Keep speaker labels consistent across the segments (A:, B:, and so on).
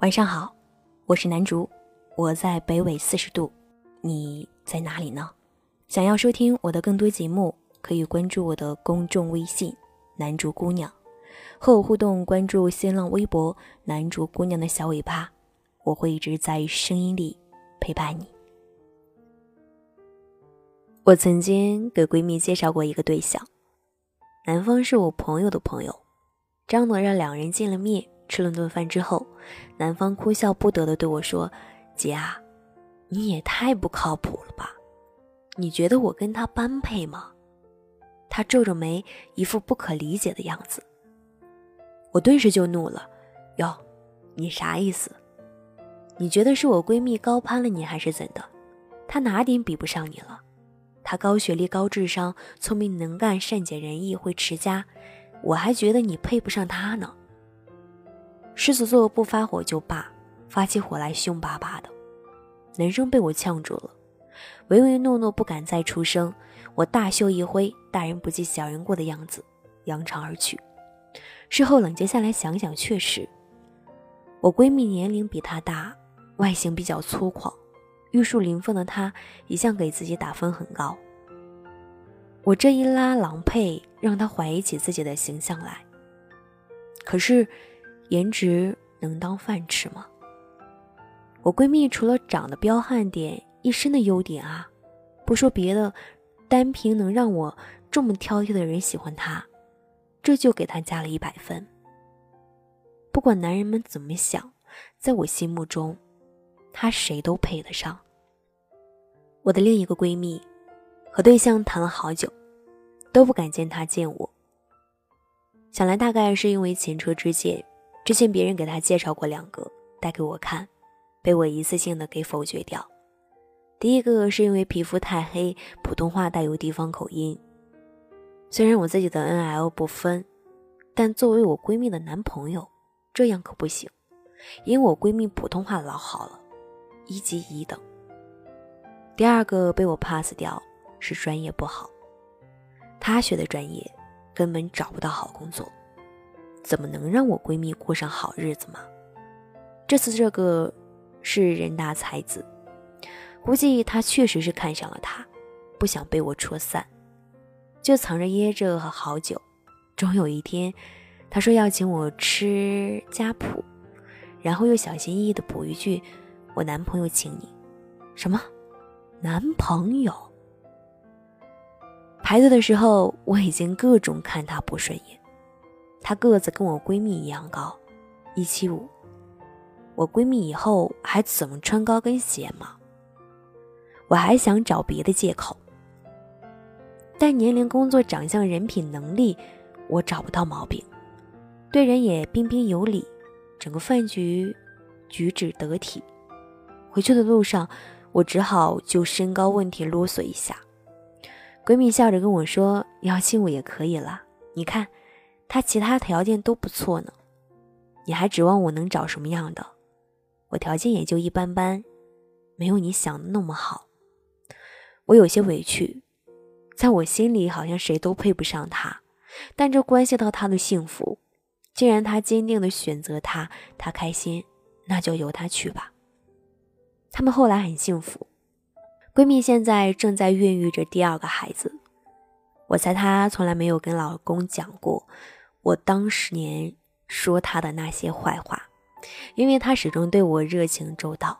A: 晚上好，我是南竹，我在北纬四十度，你在哪里呢？想要收听我的更多节目，可以关注我的公众微信“南竹姑娘”，和我互动。关注新浪微博“南竹姑娘”的小尾巴，我会一直在声音里陪伴你。我曾经给闺蜜介绍过一个对象，男方是我朋友的朋友，张罗让两人见了面。吃了顿饭之后，男方哭笑不得的对我说：“姐啊，你也太不靠谱了吧？你觉得我跟他般配吗？”他皱着眉，一副不可理解的样子。我顿时就怒了：“哟，你啥意思？你觉得是我闺蜜高攀了你，还是怎的？她哪点比不上你了？她高学历、高智商、聪明能干、善解人意、会持家，我还觉得你配不上她呢。”狮子座不发火就罢，发起火来凶巴巴的。男生被我呛住了，唯唯诺诺不敢再出声。我大袖一挥，大人不计小人过的样子，扬长而去。事后冷静下来想想，确实，我闺蜜年龄比她大，外形比较粗犷，玉树临风的她一向给自己打分很高。我这一拉郎配，让她怀疑起自己的形象来。可是。颜值能当饭吃吗？我闺蜜除了长得彪悍点，一身的优点啊，不说别的，单凭能让我这么挑剔的人喜欢她，这就给她加了一百分。不管男人们怎么想，在我心目中，她谁都配得上。我的另一个闺蜜，和对象谈了好久，都不敢见他见我。想来大概是因为前车之鉴。之前别人给他介绍过两个，带给我看，被我一次性的给否决掉。第一个是因为皮肤太黑，普通话带有地方口音。虽然我自己的 N L 不分，但作为我闺蜜的男朋友，这样可不行，因为我闺蜜普通话老好了，一级一等。第二个被我 pass 掉是专业不好，她学的专业根本找不到好工作。怎么能让我闺蜜过上好日子吗？这次这个是人大才子，估计他确实是看上了她，不想被我戳散，就藏着掖着和好久。终有一天，他说要请我吃家谱，然后又小心翼翼的补一句：“我男朋友请你。”什么？男朋友？排队的时候，我已经各种看他不顺眼。她个子跟我闺蜜一样高，一七五。我闺蜜以后还怎么穿高跟鞋吗？我还想找别的借口，但年龄、工作、长相、人品、能力，我找不到毛病。对人也彬彬有礼，整个饭局举止得体。回去的路上，我只好就身高问题啰嗦一下。闺蜜笑着跟我说：“幺七五也可以了，你看。”他其他条件都不错呢，你还指望我能找什么样的？我条件也就一般般，没有你想的那么好。我有些委屈，在我心里好像谁都配不上他，但这关系到他的幸福。既然他坚定的选择他，他开心，那就由他去吧。他们后来很幸福，闺蜜现在正在孕育着第二个孩子。我猜她从来没有跟老公讲过。我当时年说他的那些坏话，因为他始终对我热情周到。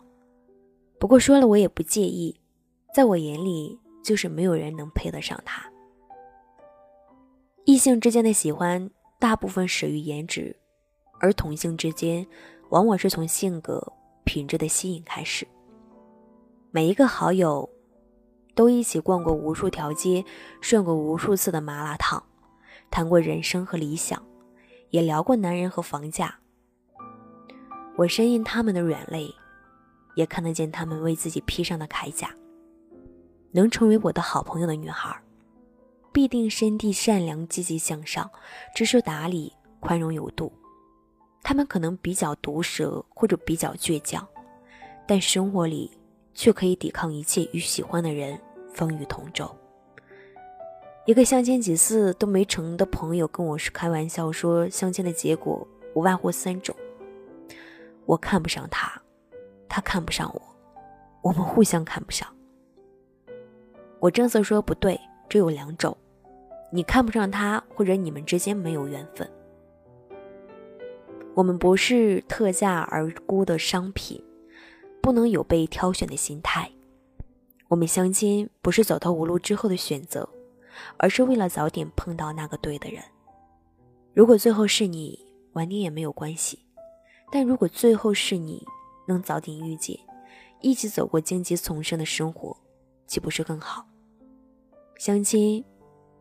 A: 不过说了我也不介意，在我眼里就是没有人能配得上他。异性之间的喜欢大部分始于颜值，而同性之间往往是从性格品质的吸引开始。每一个好友都一起逛过无数条街，涮过无数次的麻辣烫。谈过人生和理想，也聊过男人和房价。我深印他们的软肋，也看得见他们为自己披上的铠甲。能成为我的好朋友的女孩，必定心地善良、积极向上、知书达理、宽容有度。他们可能比较毒舌或者比较倔强，但生活里却可以抵抗一切，与喜欢的人风雨同舟。一个相亲几次都没成的朋友跟我是开玩笑说，相亲的结果无外乎三种：我看不上他，他看不上我，我们互相看不上。我正色说不对，只有两种，你看不上他，或者你们之间没有缘分。我们不是特价而沽的商品，不能有被挑选的心态。我们相亲不是走投无路之后的选择，而是为了早点碰到那个对的人。如果最后是你，晚点也没有关系；但如果最后是你，能早点遇见，一起走过荆棘丛生的生活，岂不是更好？相亲，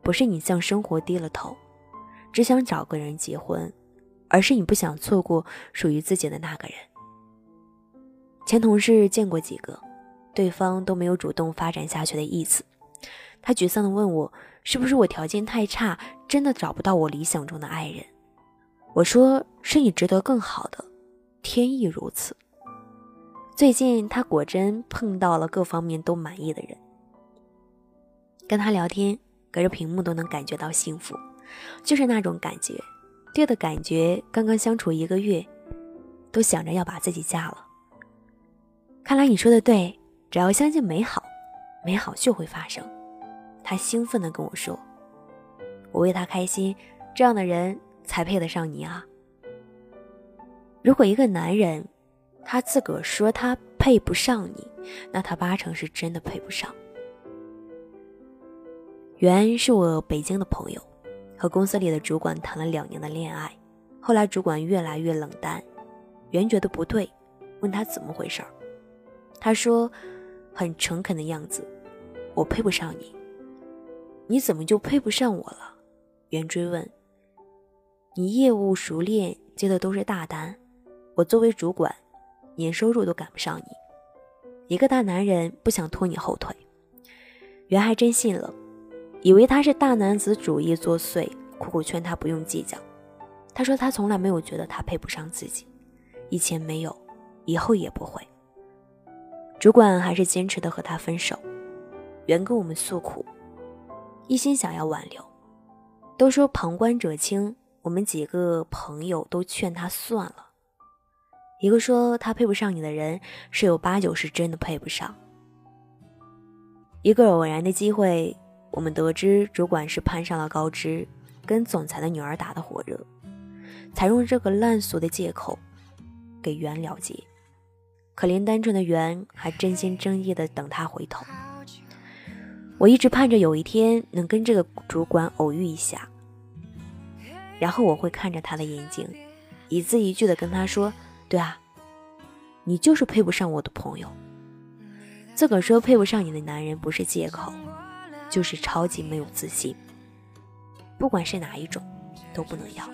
A: 不是你向生活低了头，只想找个人结婚。而是你不想错过属于自己的那个人。前同事见过几个，对方都没有主动发展下去的意思。他沮丧地问我：“是不是我条件太差，真的找不到我理想中的爱人？”我说：“是你值得更好的，天意如此。”最近他果真碰到了各方面都满意的人，跟他聊天，隔着屏幕都能感觉到幸福，就是那种感觉。对的感觉，刚刚相处一个月，都想着要把自己嫁了。看来你说的对，只要相信美好，美好就会发生。他兴奋地跟我说：“我为他开心，这样的人才配得上你啊。”如果一个男人，他自个儿说他配不上你，那他八成是真的配不上。袁是我北京的朋友。和公司里的主管谈了两年的恋爱，后来主管越来越冷淡，袁觉得不对，问他怎么回事儿。他说，很诚恳的样子，我配不上你。你怎么就配不上我了？圆追问。你业务熟练，接的都是大单，我作为主管，年收入都赶不上你。一个大男人不想拖你后腿，圆还真信了。以为他是大男子主义作祟，苦苦劝他不用计较。他说他从来没有觉得他配不上自己，以前没有，以后也不会。主管还是坚持的和他分手。原跟我们诉苦，一心想要挽留。都说旁观者清，我们几个朋友都劝他算了。一个说他配不上你的人，十有八九是真的配不上。一个偶然的机会。我们得知主管是攀上了高枝，跟总裁的女儿打得火热，才用这个烂俗的借口给袁了结。可怜单纯的袁还真心真意的等他回头。我一直盼着有一天能跟这个主管偶遇一下，然后我会看着他的眼睛，一字一句的跟他说：“对啊，你就是配不上我的朋友。自个说配不上你的男人不是借口。”就是超级没有自信，不管是哪一种，都不能要。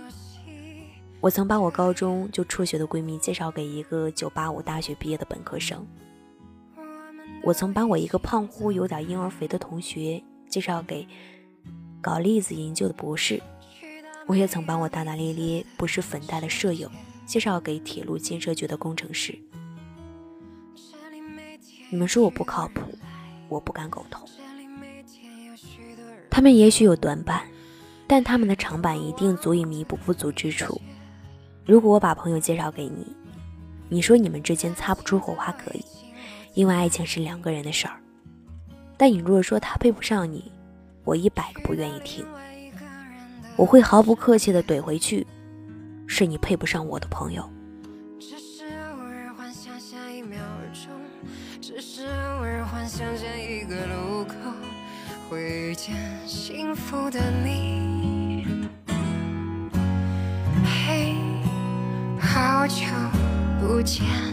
A: 我曾把我高中就辍学的闺蜜介绍给一个985大学毕业的本科生，我曾把我一个胖乎有点婴儿肥的同学介绍给搞粒子研究的博士，我也曾把我大大咧咧不是粉黛的舍友介绍给铁路建设局的工程师。你们说我不靠谱，我不敢苟同。他们也许有短板，但他们的长板一定足以弥补不足之处。如果我把朋友介绍给你，你说你们之间擦不出火花可以，因为爱情是两个人的事儿。但你若说他配不上你，我一百个不愿意听。我会毫不客气地怼回去：是你配不上我的朋友。会见幸福的你。嘿，好久不见。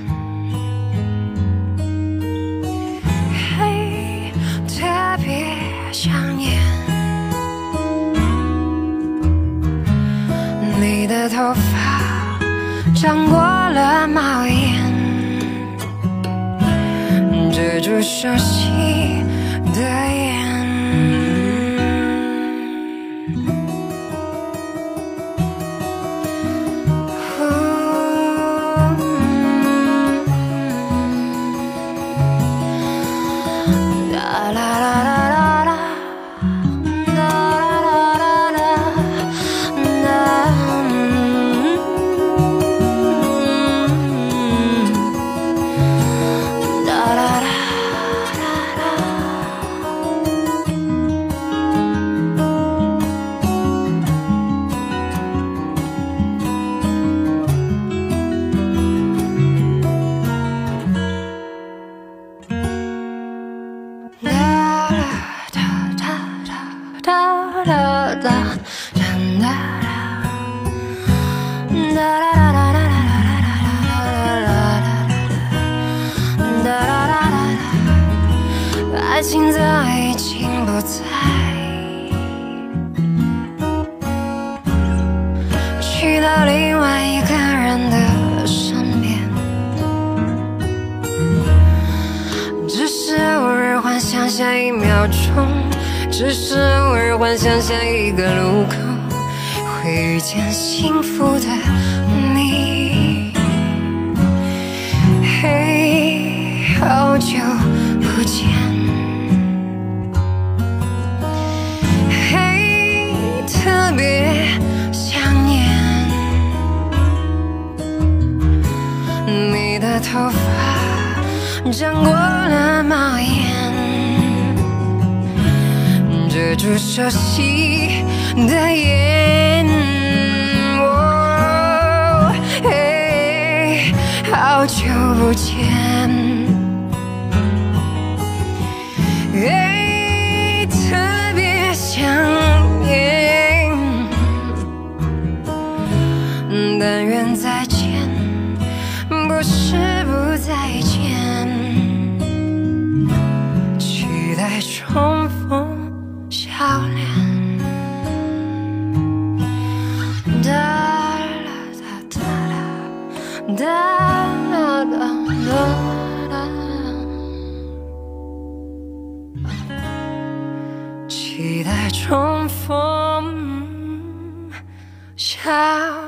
A: 熟悉
B: 爱情早已经不在，去到另外一个人的身边，只是偶尔幻想下一秒钟，只是偶尔幻想下一个路口会遇见幸福的你。嘿，好久头发长过了帽檐，遮住熟悉的眼。嘿，好久不见，特别想念，但愿再见不是。再见，期待重逢笑脸。哒啦哒哒啦哒啦哒哒哒，期待重逢笑。